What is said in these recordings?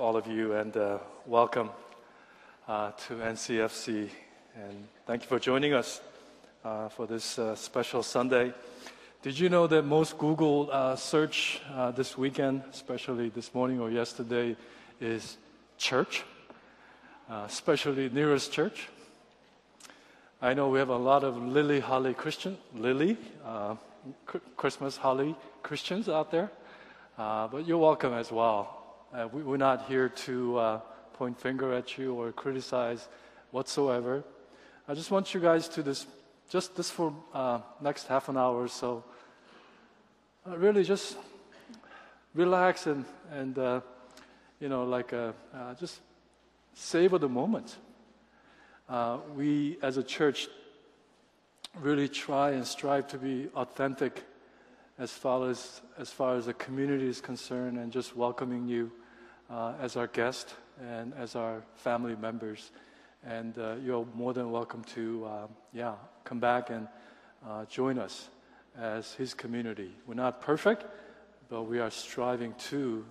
all of you and uh, welcome uh, to NCFC. And thank you for joining us uh, for this uh, special Sunday. Did you know that most Google uh, search uh, this weekend, especially this morning or yesterday, is church, especially nearest church? I know we have a lot of Lily Holly Christian, Lily, Christmas Holly Christians out there. But you're welcome as well. Uh, we, are not here to uh, point finger at you or criticize whatsoever. I just want you guys to this, just this for uh, next half an hour or so. Uh, really, just relax and and uh, you know, like just savor the moment. we as a church really try and strive to be authentic as far as, as far as the community is concerned and just welcoming you uh, as our guest and as our family members. And uh, you're more than welcome to, uh, yeah, come back and uh, join us as His community. We're not perfect, but we are striving to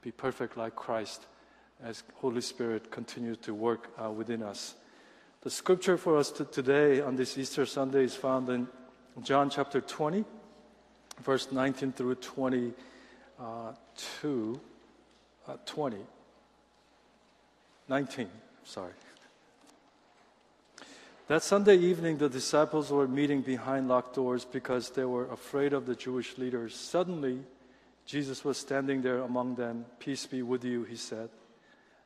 be perfect like Christ as Holy Spirit continues to work uh, within us. The scripture for us to today on this Easter Sunday is found in John chapter 20 verse 19 through 22, uh, 20. 19, sorry. That Sunday evening, the disciples were meeting behind locked doors because they were afraid of the Jewish leaders. Suddenly, Jesus was standing there among them. Peace be with you, he said.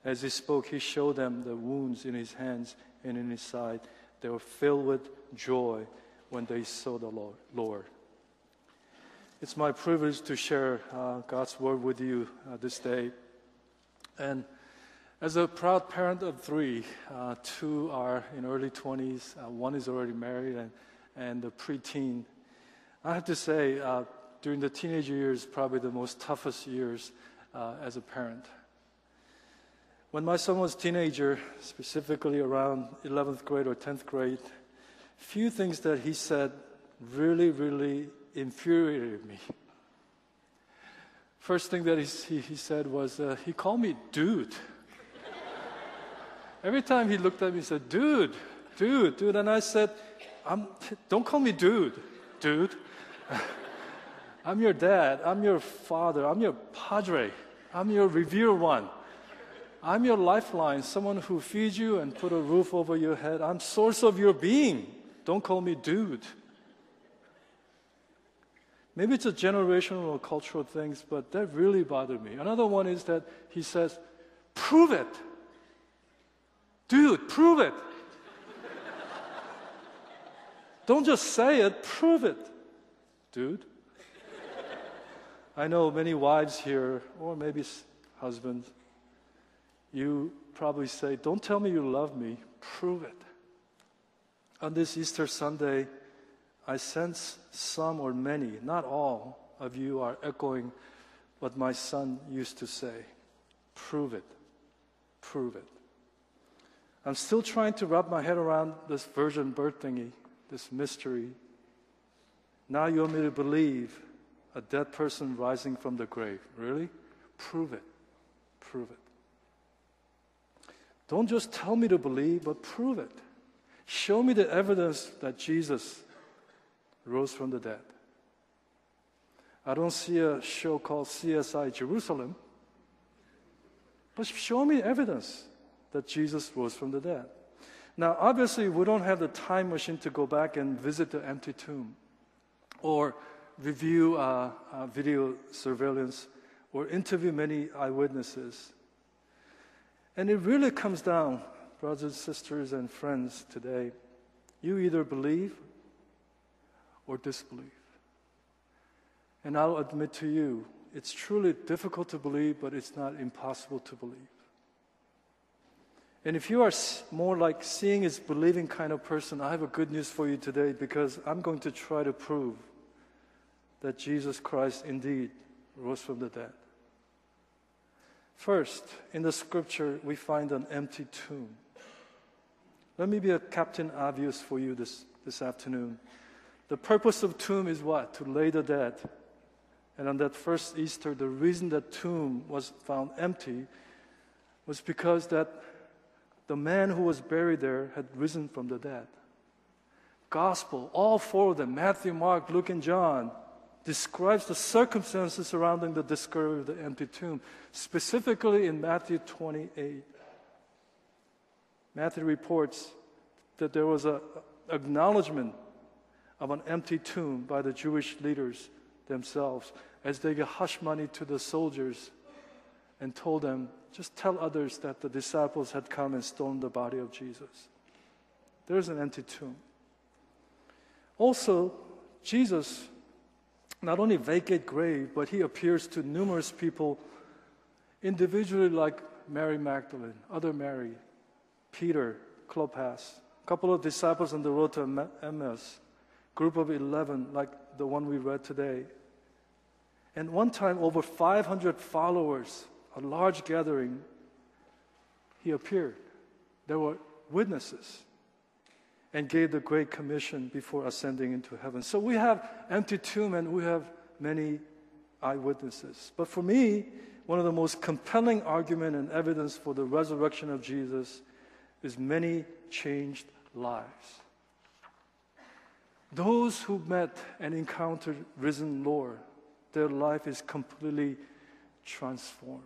As he spoke, he showed them the wounds in his hands and in his side. They were filled with joy when they saw the Lord. It's my privilege to share uh, God's word with you uh, this day. And as a proud parent of three, uh, two are in early 20s, uh, one is already married, and, and the preteen. I have to say, uh, during the teenage years, probably the most toughest years uh, as a parent. When my son was a teenager, specifically around 11th grade or 10th grade, few things that he said really, really infuriated me. First thing that he, he said was, uh, he called me dude. Every time he looked at me, he said, dude, dude, dude. And I said, don't call me dude, dude. I'm your dad. I'm your father. I'm your padre. I'm your revered one. I'm your lifeline, someone who feeds you and put a roof over your head. I'm source of your being. Don't call me dude. Maybe it's a generational or cultural things, but that really bothered me. Another one is that he says, prove it. Dude, prove it. Don't just say it, prove it. Dude. I know many wives here, or maybe husbands, you probably say, Don't tell me you love me, prove it. On this Easter Sunday, I sense some or many, not all, of you are echoing what my son used to say prove it, prove it. I'm still trying to wrap my head around this virgin birth thingy, this mystery. Now you want me to believe a dead person rising from the grave. Really? Prove it. Prove it. Don't just tell me to believe, but prove it. Show me the evidence that Jesus rose from the dead. I don't see a show called CSI Jerusalem, but show me evidence that Jesus rose from the dead. Now, obviously, we don't have the time machine to go back and visit the empty tomb or review uh, uh, video surveillance or interview many eyewitnesses. And it really comes down, brothers, sisters, and friends today. You either believe or disbelief. And I'll admit to you, it's truly difficult to believe, but it's not impossible to believe. And if you are more like seeing is believing kind of person, I have a good news for you today because I'm going to try to prove that Jesus Christ indeed rose from the dead. First, in the scripture, we find an empty tomb. Let me be a captain obvious for you this, this afternoon. The purpose of tomb is what? To lay the dead. And on that first Easter, the reason that tomb was found empty was because that the man who was buried there had risen from the dead. Gospel, all four of them, Matthew, Mark, Luke, and John, describes the circumstances surrounding the discovery of the empty tomb, specifically in Matthew 28. Matthew reports that there was an acknowledgement of an empty tomb by the Jewish leaders themselves as they gave hush money to the soldiers and told them, just tell others that the disciples had come and stolen the body of Jesus. There's an empty tomb. Also, Jesus not only vacate grave, but he appears to numerous people individually like Mary Magdalene, other Mary, Peter, Clopas, a couple of disciples on the road to Emmaus, group of 11 like the one we read today. And one time over 500 followers, a large gathering, he appeared. There were witnesses and gave the Great Commission before ascending into heaven. So we have empty tomb and we have many eyewitnesses. But for me, one of the most compelling argument and evidence for the resurrection of Jesus is many changed lives. Those who met and encountered risen Lord, their life is completely transformed.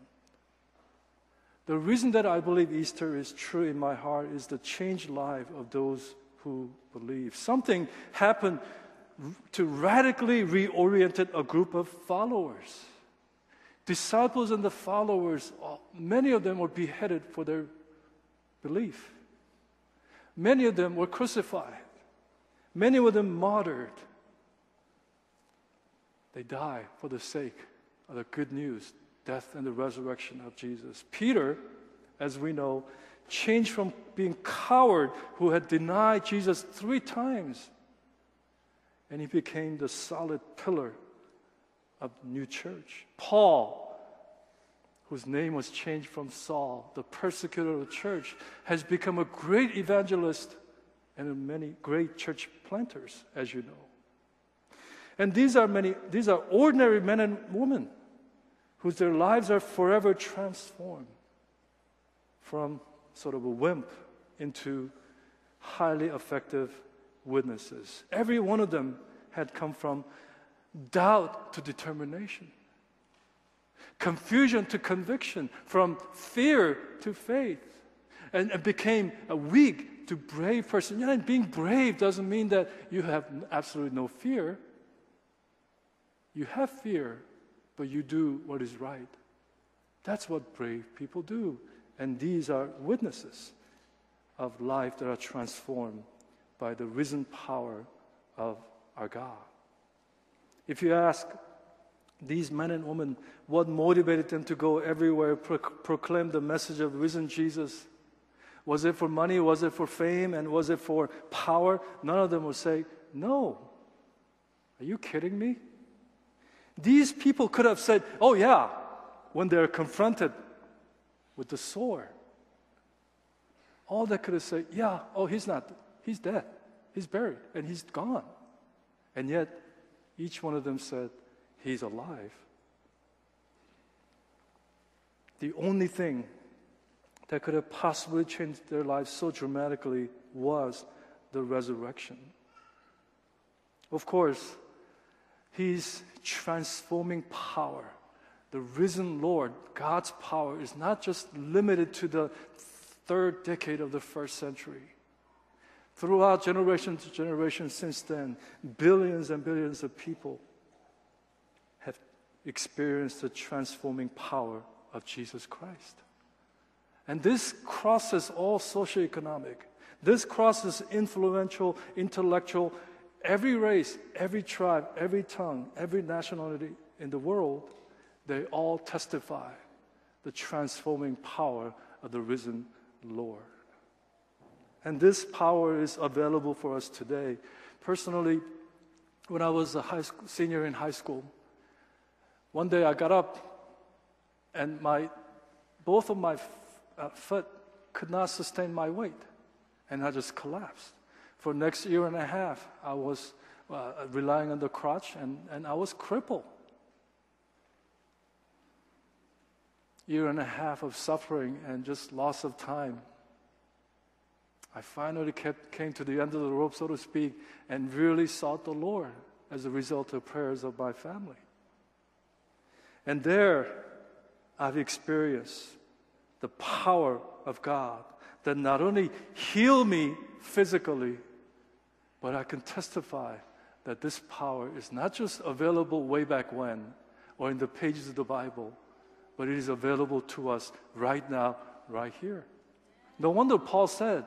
The reason that I believe Easter is true in my heart is the changed life of those who believe. Something happened to radically reoriented a group of followers. Disciples and the followers, uh, many of them were beheaded for their belief. Many of them were crucified. Many of them martyred. They die for the sake of the good news, death and the resurrection of Jesus. Peter, as we know, changed from being coward who had denied Jesus three times. And he became the solid pillar of the new church. Paul, whose name was changed from Saul, the persecutor of the church, has become a great evangelist and many great church planters, as you know. And these are many, these are ordinary men and women whose their lives are forever transformed from sort of a wimp into highly effective witnesses. Every one of them had come from doubt to determination, confusion to conviction, from fear to faith, and, and became a weak to brave person. Being brave doesn't mean that you have absolutely no fear. You have fear, but you do what is right. That's what brave people do. And these are witnesses of life that are transformed by the risen power of our God. If you ask these men and women what motivated them to go everywhere, pro- proclaim the message of risen Jesus, was it for money? Was it for fame? And was it for power? None of them would say, No. Are you kidding me? These people could have said, Oh, yeah, when they're confronted with the sword. All they could have said, yeah, oh, he's not, he's dead. He's buried and he's gone. And yet, each one of them said, he's alive. The only thing that could have possibly changed their lives so dramatically was the resurrection. Of course, His transforming power the risen Lord, God's power, is not just limited to the third decade of the first century. Throughout generation to generation since then, billions and billions of people have experienced the transforming power of Jesus Christ. And this crosses all socioeconomic. This crosses influential, intellectual, every race, every tribe, every tongue, every nationality in the world they all testify the transforming power of the risen Lord. And this power is available for us today. Personally, when I was a high school, senior in high school, one day I got up and my, both of my uh, foot could not sustain my weight. And I just collapsed. For next year and a half, I was uh, relying on the crutch and, and I was crippled. year and a half of suffering and just loss of time, I finally kept, came to the end of the rope, so to speak, and really sought the Lord as a result of prayers of my family. And there, I've experienced the power of God that not only heal me physically, but I can testify that this power is not just available way back when or in the pages of the Bible, but it is available to us right now, right here. No wonder Paul said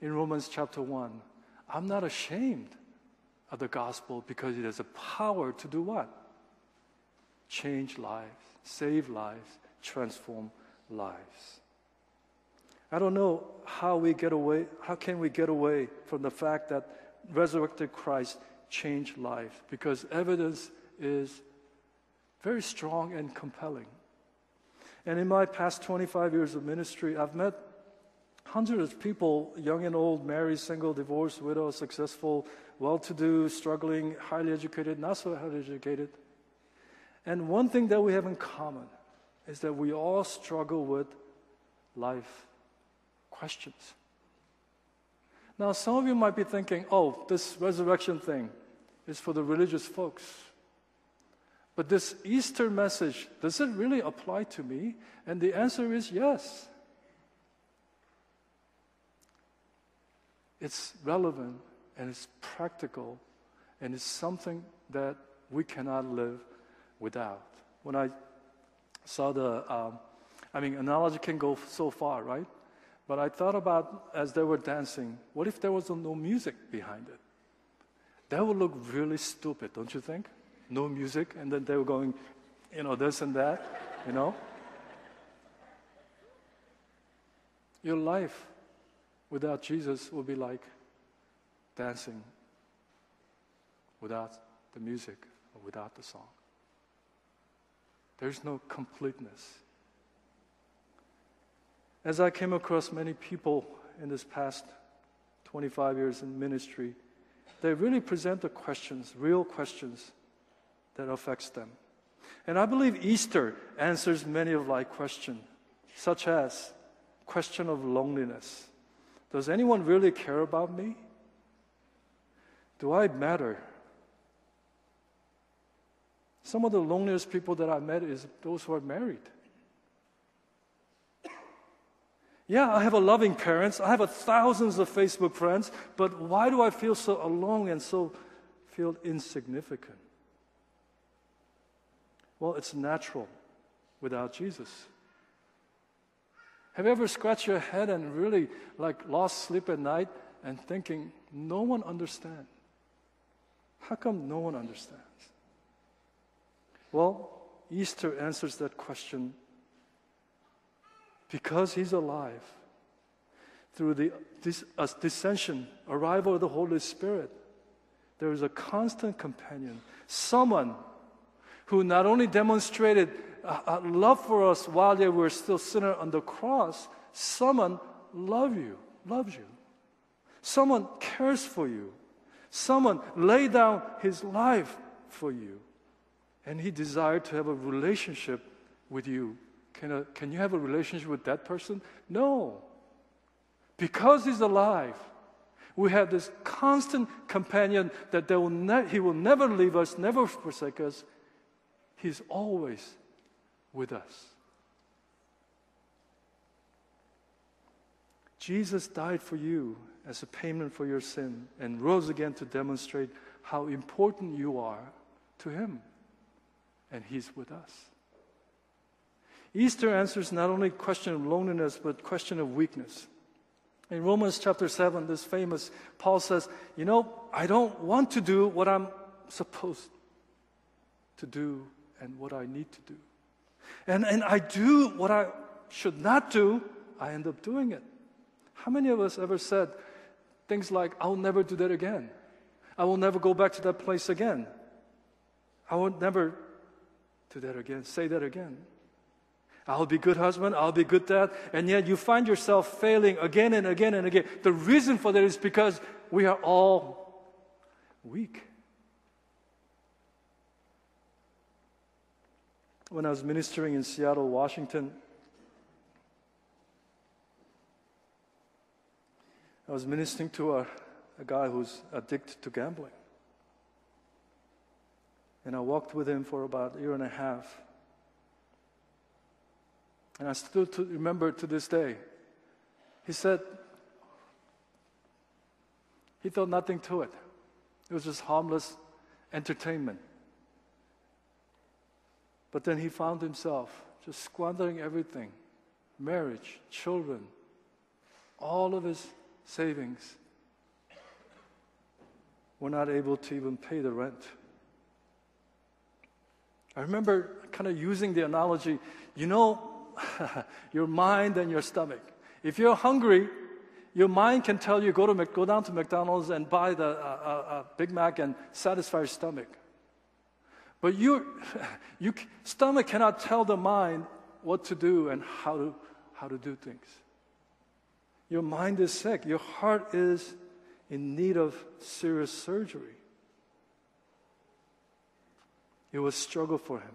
in Romans chapter 1, I'm not ashamed of the gospel because it has a power to do what? Change lives, save lives, transform lives. I don't know how we get away, how can we get away from the fact that resurrected Christ changed life because evidence is very strong and compelling. And in my past 25 years of ministry, I've met hundreds of people, young and old, married, single, divorced, widow, successful, well to do, struggling, highly educated, not so highly educated. And one thing that we have in common is that we all struggle with life questions. Now, some of you might be thinking, oh, this resurrection thing is for the religious folks. But this Easter message, does it really apply to me? And the answer is yes. It's relevant and it's practical and it's something that we cannot live without. When I saw the, um, I mean, analogy can go so far, right? But I thought about as they were dancing, what if there was no music behind it? That would look really stupid, don't you think? No music, and then they were going, you know, this and that, you know? Your life without Jesus will be like dancing without the music or without the song. There's no completeness. As I came across many people in this past 25 years in ministry, they really present the questions, real questions that affects them. And I believe Easter answers many of my questions, such as question of loneliness. Does anyone really care about me? Do I matter? Some of the loneliest people that I've met is those who are married. Yeah, I have a loving parents. I have a thousands of Facebook friends, but why do I feel so alone and so feel insignificant? Well, it's natural without Jesus. Have you ever scratched your head and really like lost sleep at night and thinking, no one understands? How come no one understands? Well, Easter answers that question because he's alive. Through the this, uh, arrival of the Holy Spirit, there is a constant companion, someone who not only demonstrated a, a love for us while they were still sinner on the cross, someone love you, loves you. Someone cares for you. Someone laid down his life for you. And he desired to have a relationship with you. Can, a, can you have a relationship with that person? No. Because he's alive, we have this constant companion that will ne- he will never leave us, never forsake us. He's always with us. Jesus died for you as a payment for your sin and rose again to demonstrate how important you are to Him. And He's with us. Easter answers not only question of loneliness, but question of weakness. In Romans chapter 7, this famous, Paul says, You know, I don't want to do what I'm supposed to do and what I need to do. And, and I do what I should not do, I end up doing it. How many of us ever said things like, I'll never do that again? I will never go back to that place again. I will never do that again, say that again. I'll be good husband, I'll be good dad, and yet you find yourself failing again and again and again. The reason for that is because we are all weak. when I was ministering in Seattle, Washington. I was ministering to a, a guy who's addicted to gambling. And I walked with him for about a year and a half. And I still to remember to this day. He said, he thought nothing to it. It was just harmless entertainment. But then he found himself just squandering everything marriage, children, all of his savings. Were not able to even pay the rent. I remember kind of using the analogy you know, your mind and your stomach. If you're hungry, your mind can tell you go to go down to McDonald's and buy the uh, uh, uh, Big Mac and satisfy your stomach. But your you, stomach cannot tell the mind what to do and how to how to do things. Your mind is sick. Your heart is in need of serious surgery. It was struggle for him.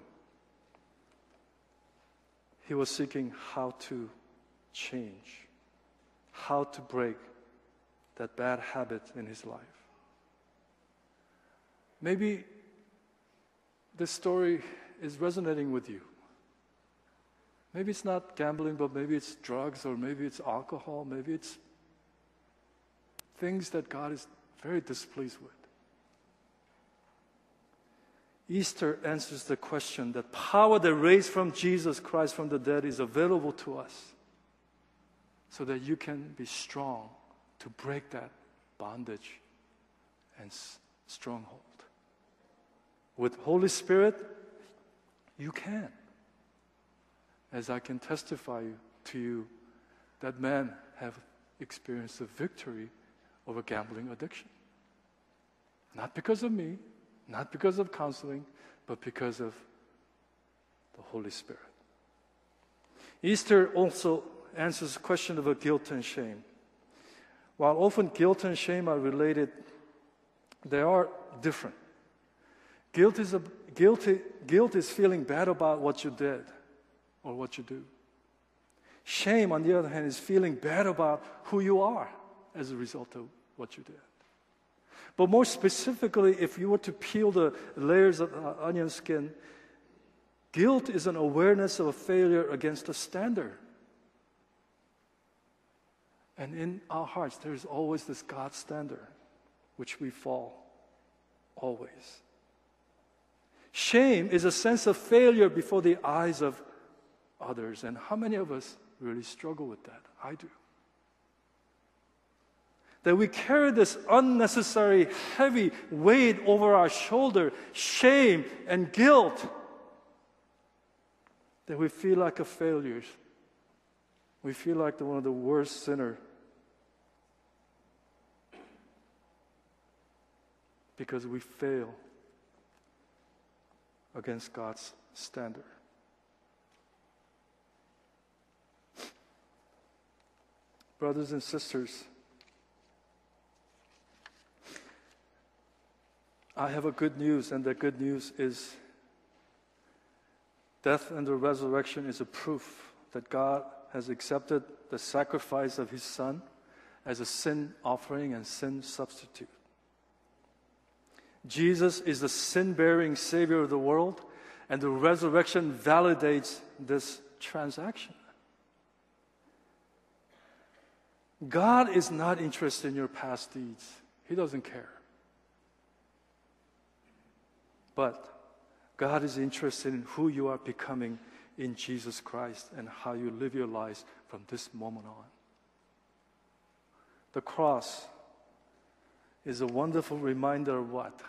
He was seeking how to change how to break that bad habit in his life. Maybe this story is resonating with you. Maybe it's not gambling, but maybe it's drugs, or maybe it's alcohol, maybe it's things that God is very displeased with. Easter answers the question that power that raised from Jesus Christ from the dead is available to us so that you can be strong to break that bondage and stronghold. With Holy Spirit, you can. As I can testify to you that men have experienced a victory over gambling addiction. Not because of me, not because of counseling, but because of the Holy Spirit. Easter also answers the question of guilt and shame. While often guilt and shame are related, they are different. Guilt is, a, guilty, guilt is feeling bad about what you did or what you do. Shame, on the other hand, is feeling bad about who you are as a result of what you did. But more specifically, if you were to peel the layers of onion skin, guilt is an awareness of a failure against a standard. And in our hearts, there is always this God standard, which we fall always. Shame is a sense of failure before the eyes of others. And how many of us really struggle with that? I do. That we carry this unnecessary heavy weight over our shoulder, shame and guilt, that we feel like a failure. We feel like the, one of the worst sinners because we fail against God's standard. Brothers and sisters, I have a good news, and the good news is death and the resurrection is a proof that God has accepted the sacrifice of His Son as a sin offering and sin substitute. Jesus is the sin bearing Savior of the world, and the resurrection validates this transaction. God is not interested in your past deeds, He doesn't care. But God is interested in who you are becoming in Jesus Christ and how you live your lives from this moment on. The cross is a wonderful reminder of what?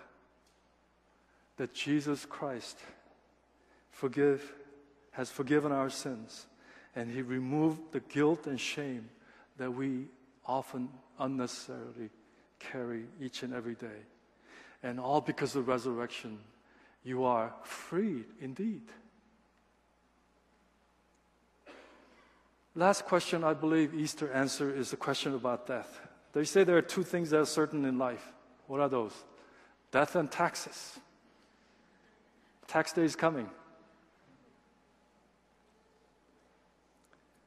that Jesus Christ forgive, has forgiven our sins and he removed the guilt and shame that we often unnecessarily carry each and every day. And all because of resurrection, you are free indeed. Last question I believe Easter answer is the question about death. They say there are two things that are certain in life. What are those? Death and taxes. Tax day is coming.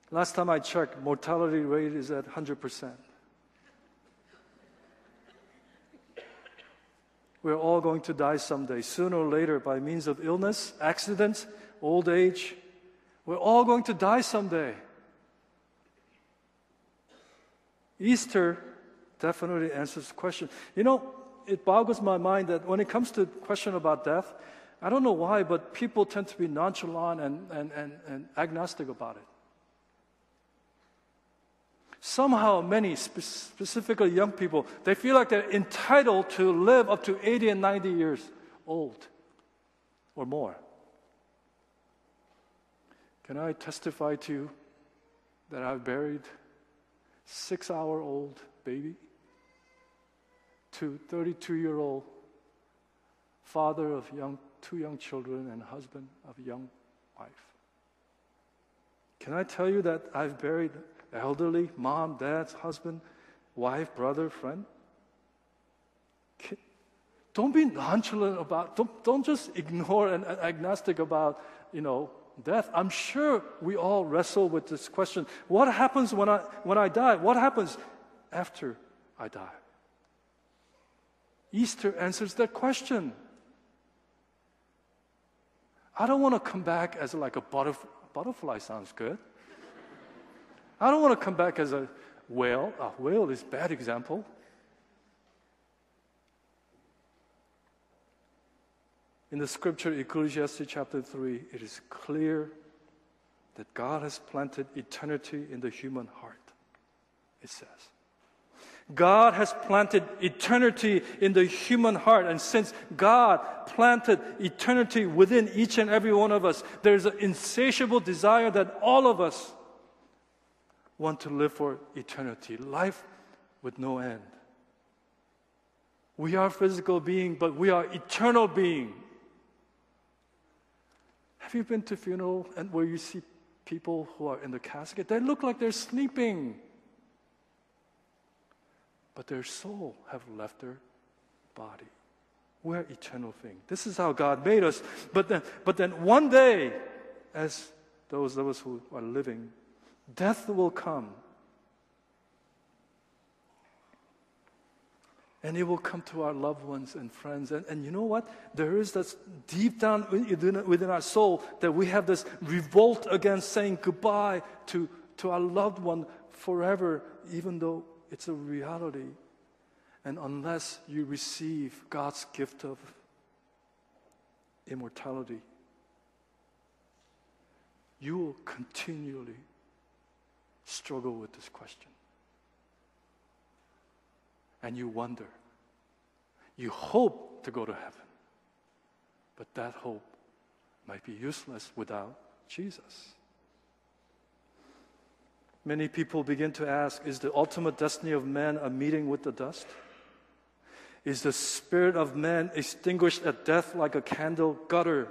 Last time I checked, mortality rate is at 100%. We're all going to die someday, sooner or later, by means of illness, accidents, old age. We're all going to die someday. Easter definitely answers the question. You know, it boggles my mind that when it comes to the question about death, I don't know why, but people tend to be nonchalant and, and, and, and agnostic about it. Somehow, many, specifically young people, they feel like they're entitled to live up to 80 and 90 years old or more. Can I testify to you that I've buried six hour old baby to 32 year old father of young, two young children and husband of a young wife. Can I tell you that I've buried elderly, mom, dad, husband, wife, brother, friend? Don't be nonchalant about, don't, don't just ignore and agnostic about, you know, death. I'm sure we all wrestle with this question. What happens when I, when I die? What happens after I die? Easter answers that question. I don't want to come back as like a butterf- butterfly, sounds good. I don't want to come back as a whale. A whale is bad example. In the scripture, Ecclesiastes chapter 3, it is clear that God has planted eternity in the human heart. It says. God has planted eternity in the human heart. And since God planted eternity within each and every one of us, there's an insatiable desire that all of us want to live for eternity, life with no end. We are physical beings, but we are eternal beings. Have you been to funeral and where you see people who are in the casket? They look like they're sleeping but their soul have left their body. We're eternal thing. This is how God made us. But then, but then one day, as those of us who are living, death will come. And it will come to our loved ones and friends. And, and you know what? There is this deep down within, within our soul that we have this revolt against saying goodbye to, to our loved one forever, even though it's a reality. And unless you receive God's gift of immortality, you will continually struggle with this question. And you wonder. You hope to go to heaven, but that hope might be useless without Jesus. Many people begin to ask Is the ultimate destiny of man a meeting with the dust? Is the spirit of man extinguished at death like a candle gutter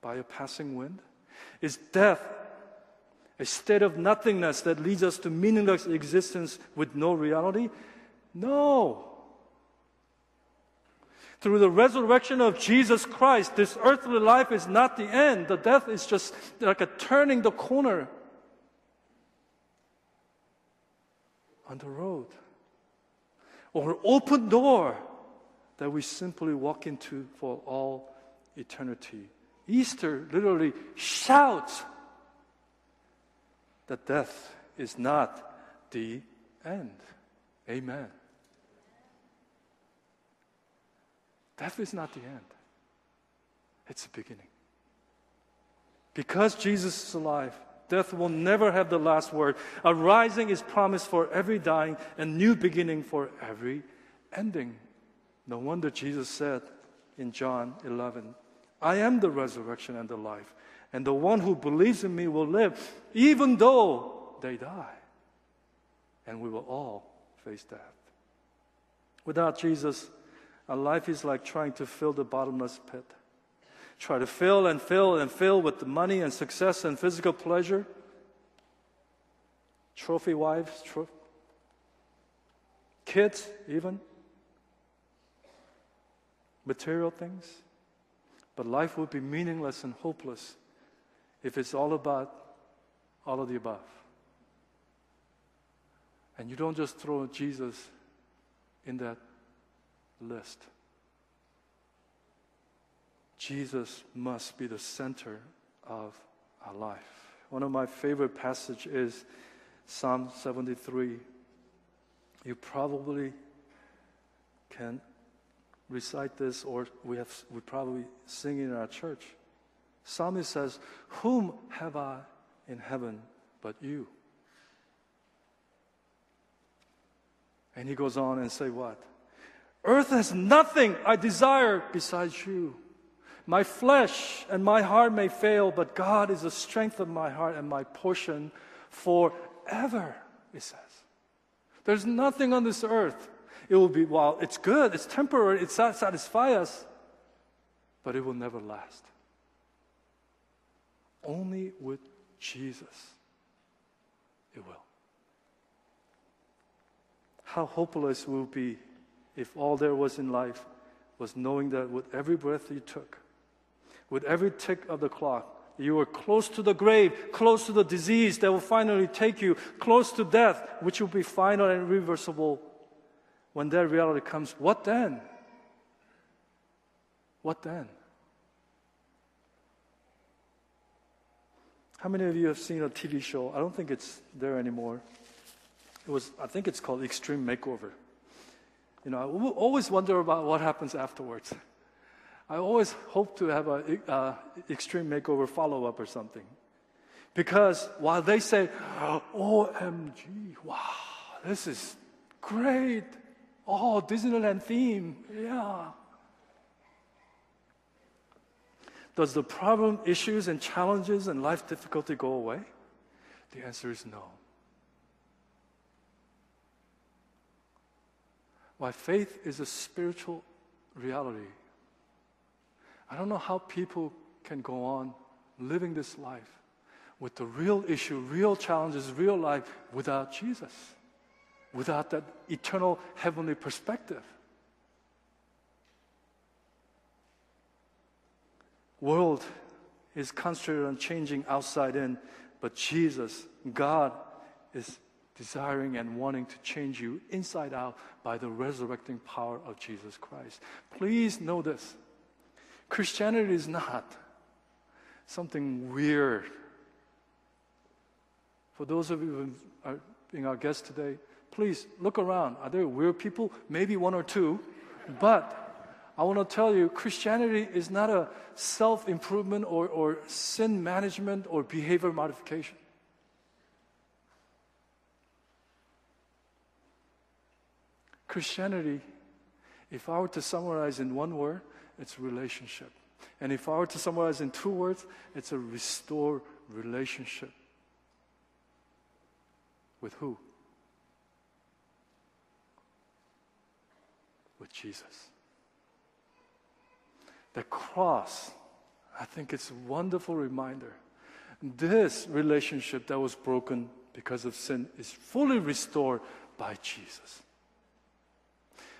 by a passing wind? Is death a state of nothingness that leads us to meaningless existence with no reality? No. Through the resurrection of Jesus Christ, this earthly life is not the end. The death is just like a turning the corner on the road. Or an open door that we simply walk into for all eternity. Easter literally shouts that death is not the end. Amen. Death is not the end, it's the beginning. Because Jesus is alive, Death will never have the last word. A rising is promised for every dying, and new beginning for every ending. No wonder Jesus said in John 11, I am the resurrection and the life, and the one who believes in me will live, even though they die. And we will all face death. Without Jesus, our life is like trying to fill the bottomless pit try to fill and fill and fill with money and success and physical pleasure. Trophy wives, tro- kids, even. Material things. But life would be meaningless and hopeless if it's all about All of the above. And you don't just throw Jesus in that list. Jesus must be the center of our life. One of my favorite passages is Psalm 73. You probably can recite this, or we have we probably sing it in our church. Psalmist says, "Whom have I in heaven but you?" And he goes on and say what? Earth has nothing I desire besides you. My flesh and my heart may fail, but God is the strength of my heart and my portion forever, it says. There's nothing on this earth. It will be, well, it's good, it's temporary, it satisfies us, but it will never last. Only with Jesus, it will. How hopeless will be if all there was in life was knowing that with every breath you took, with every tick of the clock, you were close to the grave, close to the disease that will finally take you, close to death, which will be final and irreversible. When that reality comes, what then? What then? How many of you have seen a TV show? I don't think it's there anymore. It was, I think it's called Extreme Makeover. You know, I always wonder about what happens afterwards. I always hope to have an uh, extreme makeover follow up or something. Because while they say, OMG, wow, this is great. Oh, Disneyland theme, yeah. Does the problem, issues, and challenges and life difficulty go away? The answer is no. Why faith is a spiritual reality. I don't know how people can go on living this life with the real issue, real challenges, real life without Jesus, without that eternal heavenly perspective. World is concentrated on changing outside in, but Jesus, God, is desiring and wanting to change you inside out by the resurrecting power of Jesus Christ. Please know this Christianity is not something weird. For those of you who are being our guests today, please look around. Are there weird people? Maybe one or two. But I want to tell you, Christianity is not a self improvement or, or sin management or behavior modification. Christianity, if I were to summarize in one word, it's relationship. And if I were to summarize in two words, it's a restore relationship. With who? With Jesus. The cross, I think it's a wonderful reminder. This relationship that was broken because of sin is fully restored by Jesus.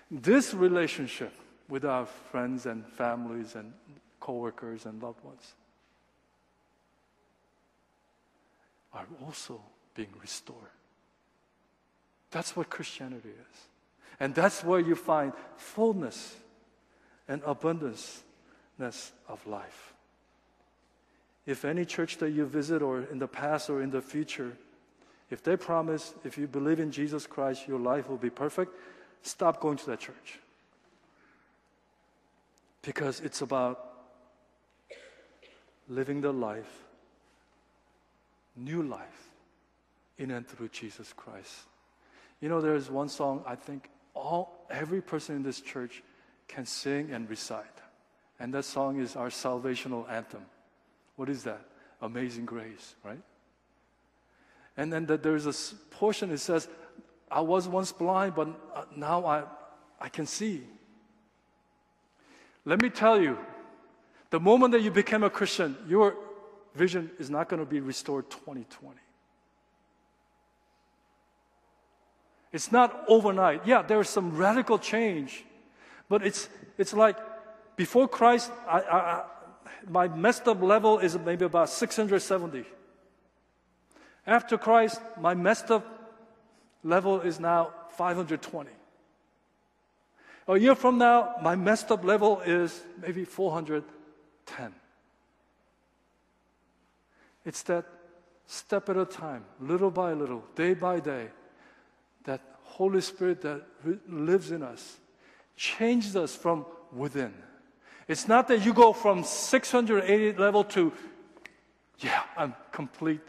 This relationship with our friends and families and coworkers and loved ones are also being restored. That's what Christianity is. And that's where you find fullness and abundance of life. If any church that you visit or in the past or in the future, if they promise, if you believe in Jesus Christ, your life will be perfect, stop going to that church. Because it's about living the life, new life, in and through Jesus Christ. You know, there's one song I think all every person in this church can sing and recite. And that song is our salvational anthem. What is that? Amazing grace, right? And then that there's a portion that says, I was once blind, but uh, now I, I can see. Let me tell you, the moment that you became a Christian, your vision is not going to be restored 2020. It's not overnight. Yeah, there's some radical change, but it's, it's like before Christ, I, I, my messed up level is maybe about 670. After Christ, my messed up level is now 520. A year from now, my messed up level is maybe 410. It's that step at a time, little by little, day by day, that Holy Spirit that lives in us changes us from within. It's not that you go from 680 level to, yeah, I'm complete,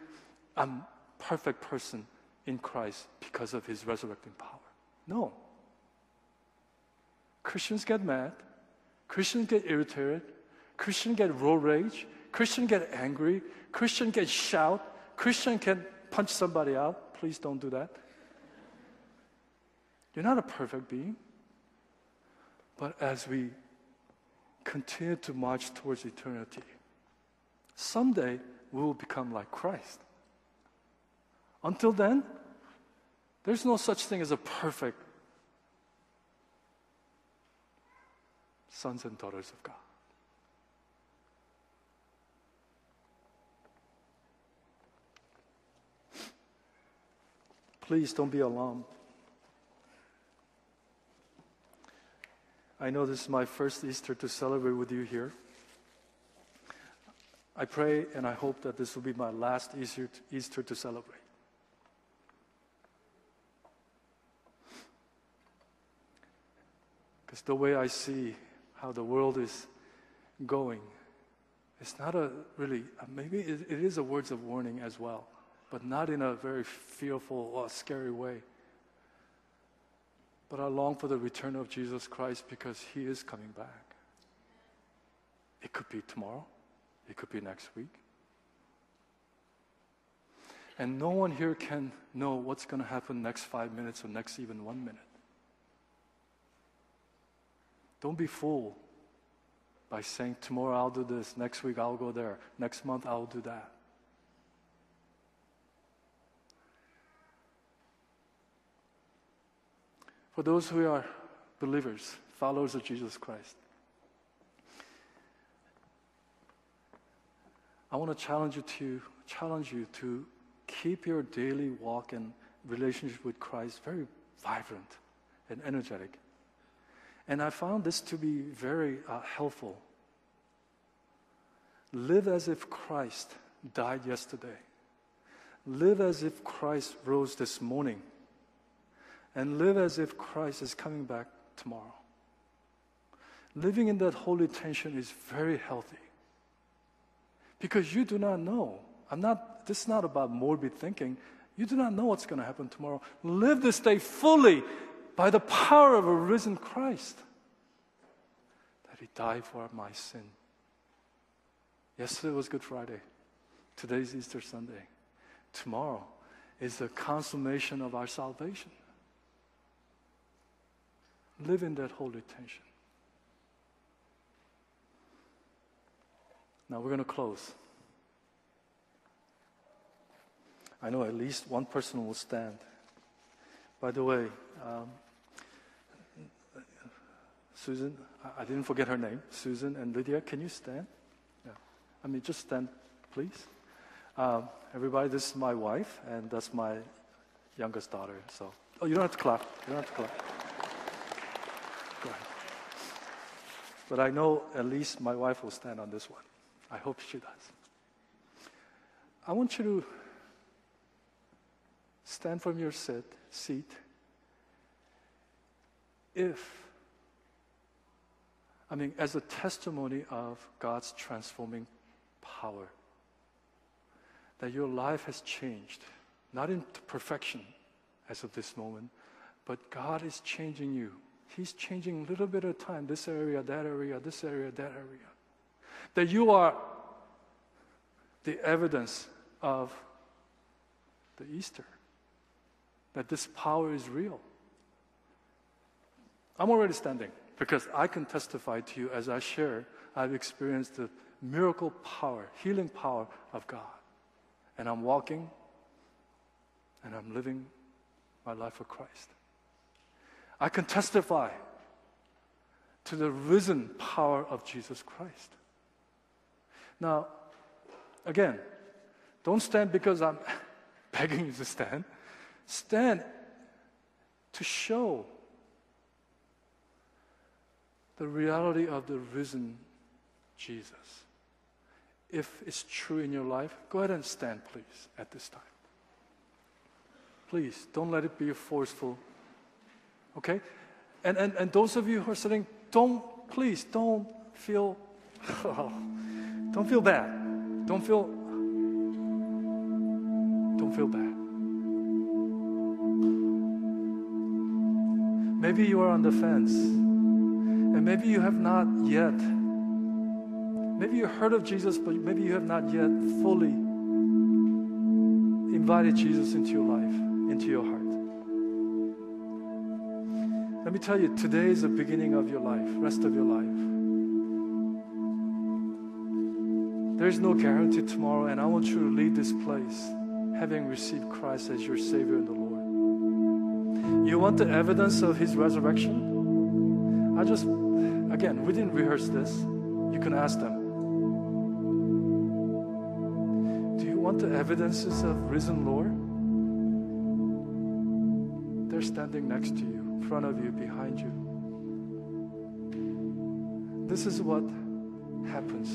I'm perfect person in Christ because of his resurrecting power. No. Christians get mad. Christians get irritated. Christians get road rage. Christians get angry. Christians get shout. Christian can punch somebody out. Please don't do that. You're not a perfect being. But as we continue to march towards eternity, someday we will become like Christ. Until then, there's no such thing as a perfect sons and daughters of God. Please don't be alarmed. I know this is my first Easter to celebrate with you here. I pray and I hope that this will be my last Easter to, Easter to celebrate. Because the way I see how the world is going, it's not a really, uh, maybe it, it is a words of warning as well, but not in a very fearful or scary way. But I long for the return of Jesus Christ because he is coming back. It could be tomorrow, it could be next week. And no one here can know what's going to happen next five minutes or next even one minute. Don't be fooled by saying, tomorrow I'll do this, next week I'll go there, next month I'll do that. For those who are believers, followers of Jesus Christ, I want to challenge you to challenge you to keep your daily walk and relationship with Christ very vibrant and energetic. And I found this to be very uh, helpful. Live as if Christ died yesterday. Live as if Christ rose this morning. And live as if Christ is coming back tomorrow. Living in that holy tension is very healthy. Because you do not know. I'm not, this is not about morbid thinking. You do not know what's going to happen tomorrow. Live this day fully by the power of a risen Christ that He died for my sin. Yesterday was Good Friday. Today's Easter Sunday. Tomorrow is the consummation of our salvation. Live in that holy tension. Now we're going to close. I know at least one person will stand. By the way, um, Susan, I didn't forget her name. Susan and Lydia, can you stand? Yeah. I mean, just stand, please. Um, everybody, this is my wife, and that's my youngest daughter. So, oh, you don't have to clap. You don't have to clap. Go ahead. But I know at least my wife will stand on this one. I hope she does. I want you to stand from your sit, seat if I mean, as a testimony of God's transforming power, that your life has changed, not into perfection as of this moment, but God is changing you. He's changing a little bit a time, this area, that area, this area, that area. That you are the evidence of the Easter, that this power is real. I'm already standing because I can testify to you as I share, I've experienced the miracle power, healing power of God. And I'm walking and I'm living my life for Christ. I can testify to the risen power of Jesus Christ. Now, again, don't stand because I'm begging you to stand. Stand to show the reality of the risen Jesus. If it's true in your life, go ahead and stand, please, at this time. Please, don't let it be a forceful. Okay? And, and, and those of you who are sitting, don't, please, don't feel, oh, don't feel bad. Don't feel, don't feel bad. Maybe you are on the fence, and maybe you have not yet. Maybe you heard of Jesus, but maybe you have not yet fully invited Jesus into your life, into your heart. Let me tell you, today is the beginning of your life, rest of your life. There's no guarantee tomorrow, and I want you to leave this place having received Christ as your Savior and the Lord. You want the evidence of His resurrection? I just, again, we didn't rehearse this. You can ask them. Do you want the evidences of risen Lord? They're standing next to you front of you, behind you. This is what happens.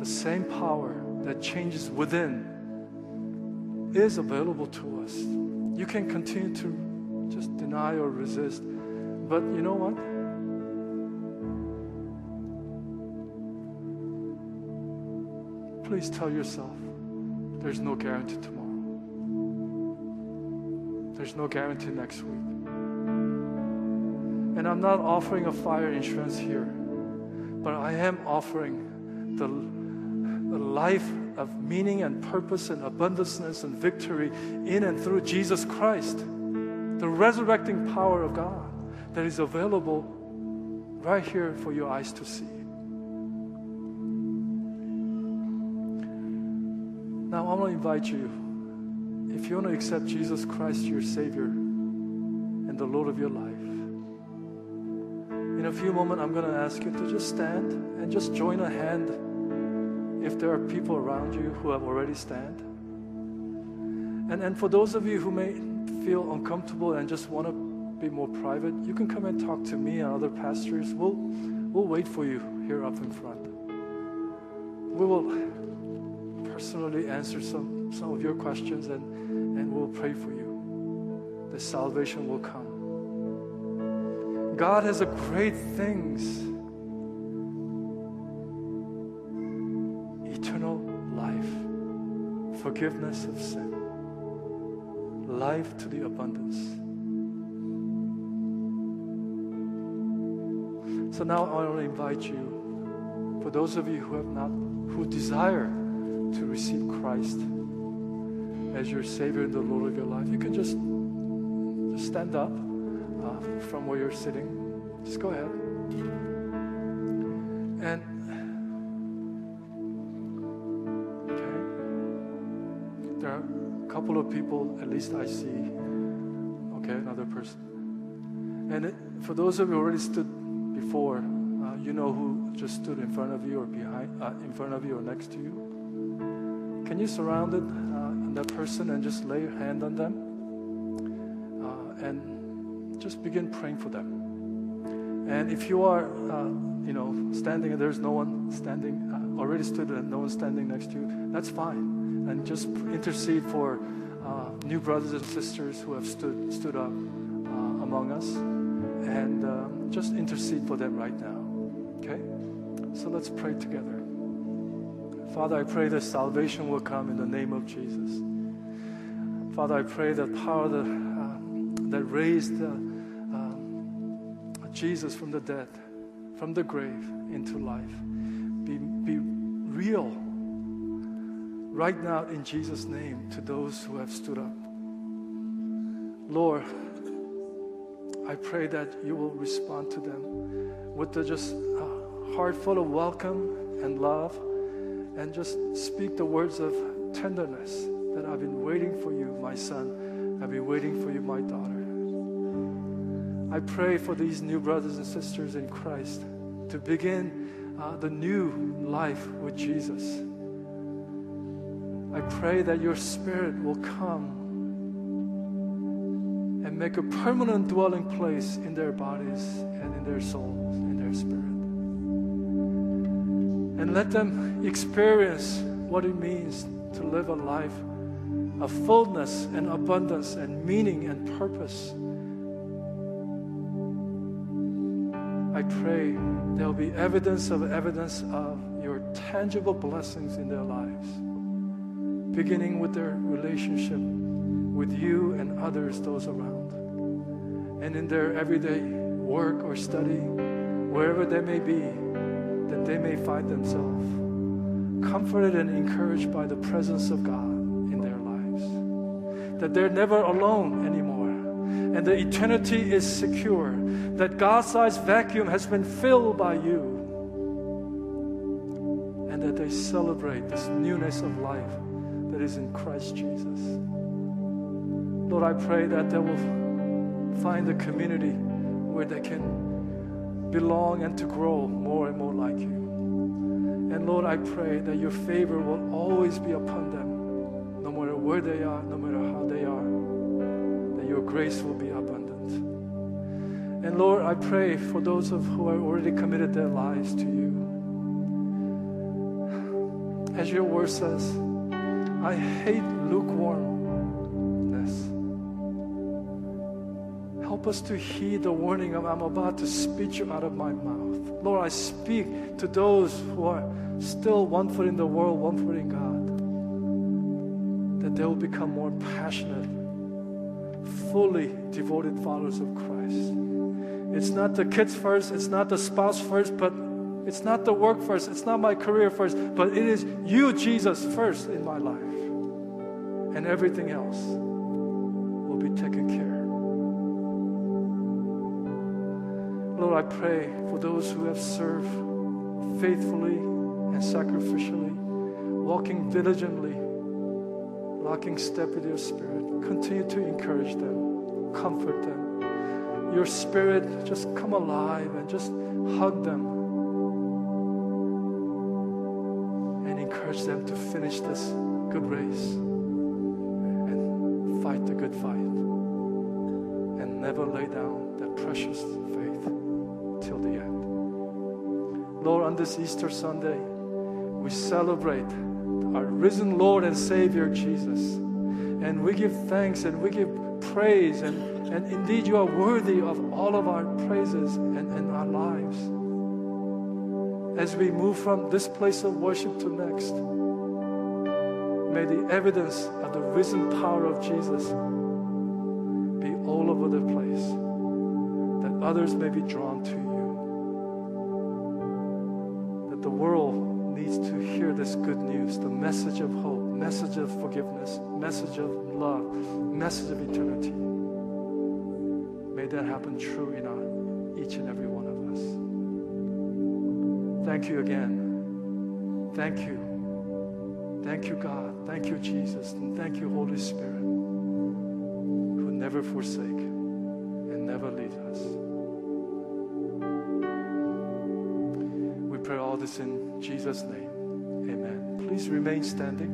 The same power that changes within is available to us. You can continue to just deny or resist, but you know what? Please tell yourself there's no guarantee tomorrow. There's no guarantee next week. And I'm not offering a fire insurance here, but I am offering the, the life of meaning and purpose and abundanceness and victory in and through Jesus Christ, the resurrecting power of God that is available right here for your eyes to see. Now, I want to invite you if you want to accept Jesus Christ, your Savior, and the Lord of your life, in a few moments, I'm going to ask you to just stand and just join a hand if there are people around you who have already stand. And, and for those of you who may feel uncomfortable and just want to be more private, you can come and talk to me and other pastors. We'll, we'll wait for you here up in front. We will personally answer some, some of your questions and, and we'll pray for you. The salvation will come. God has a great things. Eternal life, forgiveness of sin, life to the abundance. So now I want to invite you, for those of you who have not, who desire to receive Christ as your Savior and the Lord of your life, you can just, just stand up uh, from where you're sitting. Just go ahead. And, okay. There are a couple of people, at least I see. Okay, another person. And it, for those of you who already stood before, uh, you know who just stood in front of you or behind, uh, in front of you or next to you. Can you surround it, that person and just lay your hand on them uh, and just begin praying for them. And if you are, uh, you know, standing and there's no one standing, uh, already stood and no one standing next to you, that's fine. And just intercede for uh, new brothers and sisters who have stood stood up uh, among us, and um, just intercede for them right now. Okay, so let's pray together. Father, I pray that salvation will come in the name of Jesus. Father, I pray that power that, uh, that raised uh, uh, Jesus from the dead, from the grave into life, be, be real right now in Jesus' name to those who have stood up. Lord, I pray that you will respond to them with the just uh, heart full of welcome and love and just speak the words of tenderness that I've been waiting for you, my son. I've been waiting for you, my daughter. I pray for these new brothers and sisters in Christ to begin uh, the new life with Jesus. I pray that your Spirit will come and make a permanent dwelling place in their bodies and in their souls, in their spirit. And let them experience what it means to live a life of fullness and abundance and meaning and purpose. I pray there will be evidence of evidence of your tangible blessings in their lives, beginning with their relationship with you and others, those around, and in their everyday work or study, wherever they may be, that they may find themselves comforted and encouraged by the presence of God in their lives, that they're never alone anymore. And the eternity is secure, that God sized vacuum has been filled by you, and that they celebrate this newness of life that is in Christ Jesus. Lord, I pray that they will find a community where they can belong and to grow more and more like you. And Lord, I pray that your favor will always be upon them, no matter where they are, no matter how they are that your grace will be abundant. And Lord, I pray for those of who have already committed their lives to you. As your word says, I hate lukewarmness. Us to heed the warning of I'm about to spit you out of my mouth. Lord, I speak to those who are still one foot in the world, one foot in God, that they will become more passionate fully devoted followers of Christ. It's not the kids first, it's not the spouse first, but it's not the work first, it's not my career first, but it is you, Jesus, first in my life. And everything else I pray for those who have served faithfully and sacrificially, walking diligently, locking step with your spirit. Continue to encourage them, comfort them. Your spirit just come alive and just hug them and encourage them to finish this good race and fight the good fight and never lay down that precious faith till the end. Lord, on this Easter Sunday, we celebrate our risen Lord and Savior Jesus and we give thanks and we give praise. And, and indeed, you are worthy of all of our praises and, and our lives. As we move from this place of worship to next, may the evidence of the risen power of Jesus be all over the place, that others may be drawn to you. The world needs to hear this good news, the message of hope message of forgiveness, message of love, message of eternity. May that happen true in our, each and every one of us. Thank you again. Thank you. Thank you, God. Thank you, Jesus. And thank you, Holy Spirit, who never forsake and never leave us. Pray all this in Jesus' name. Amen. Please remain standing.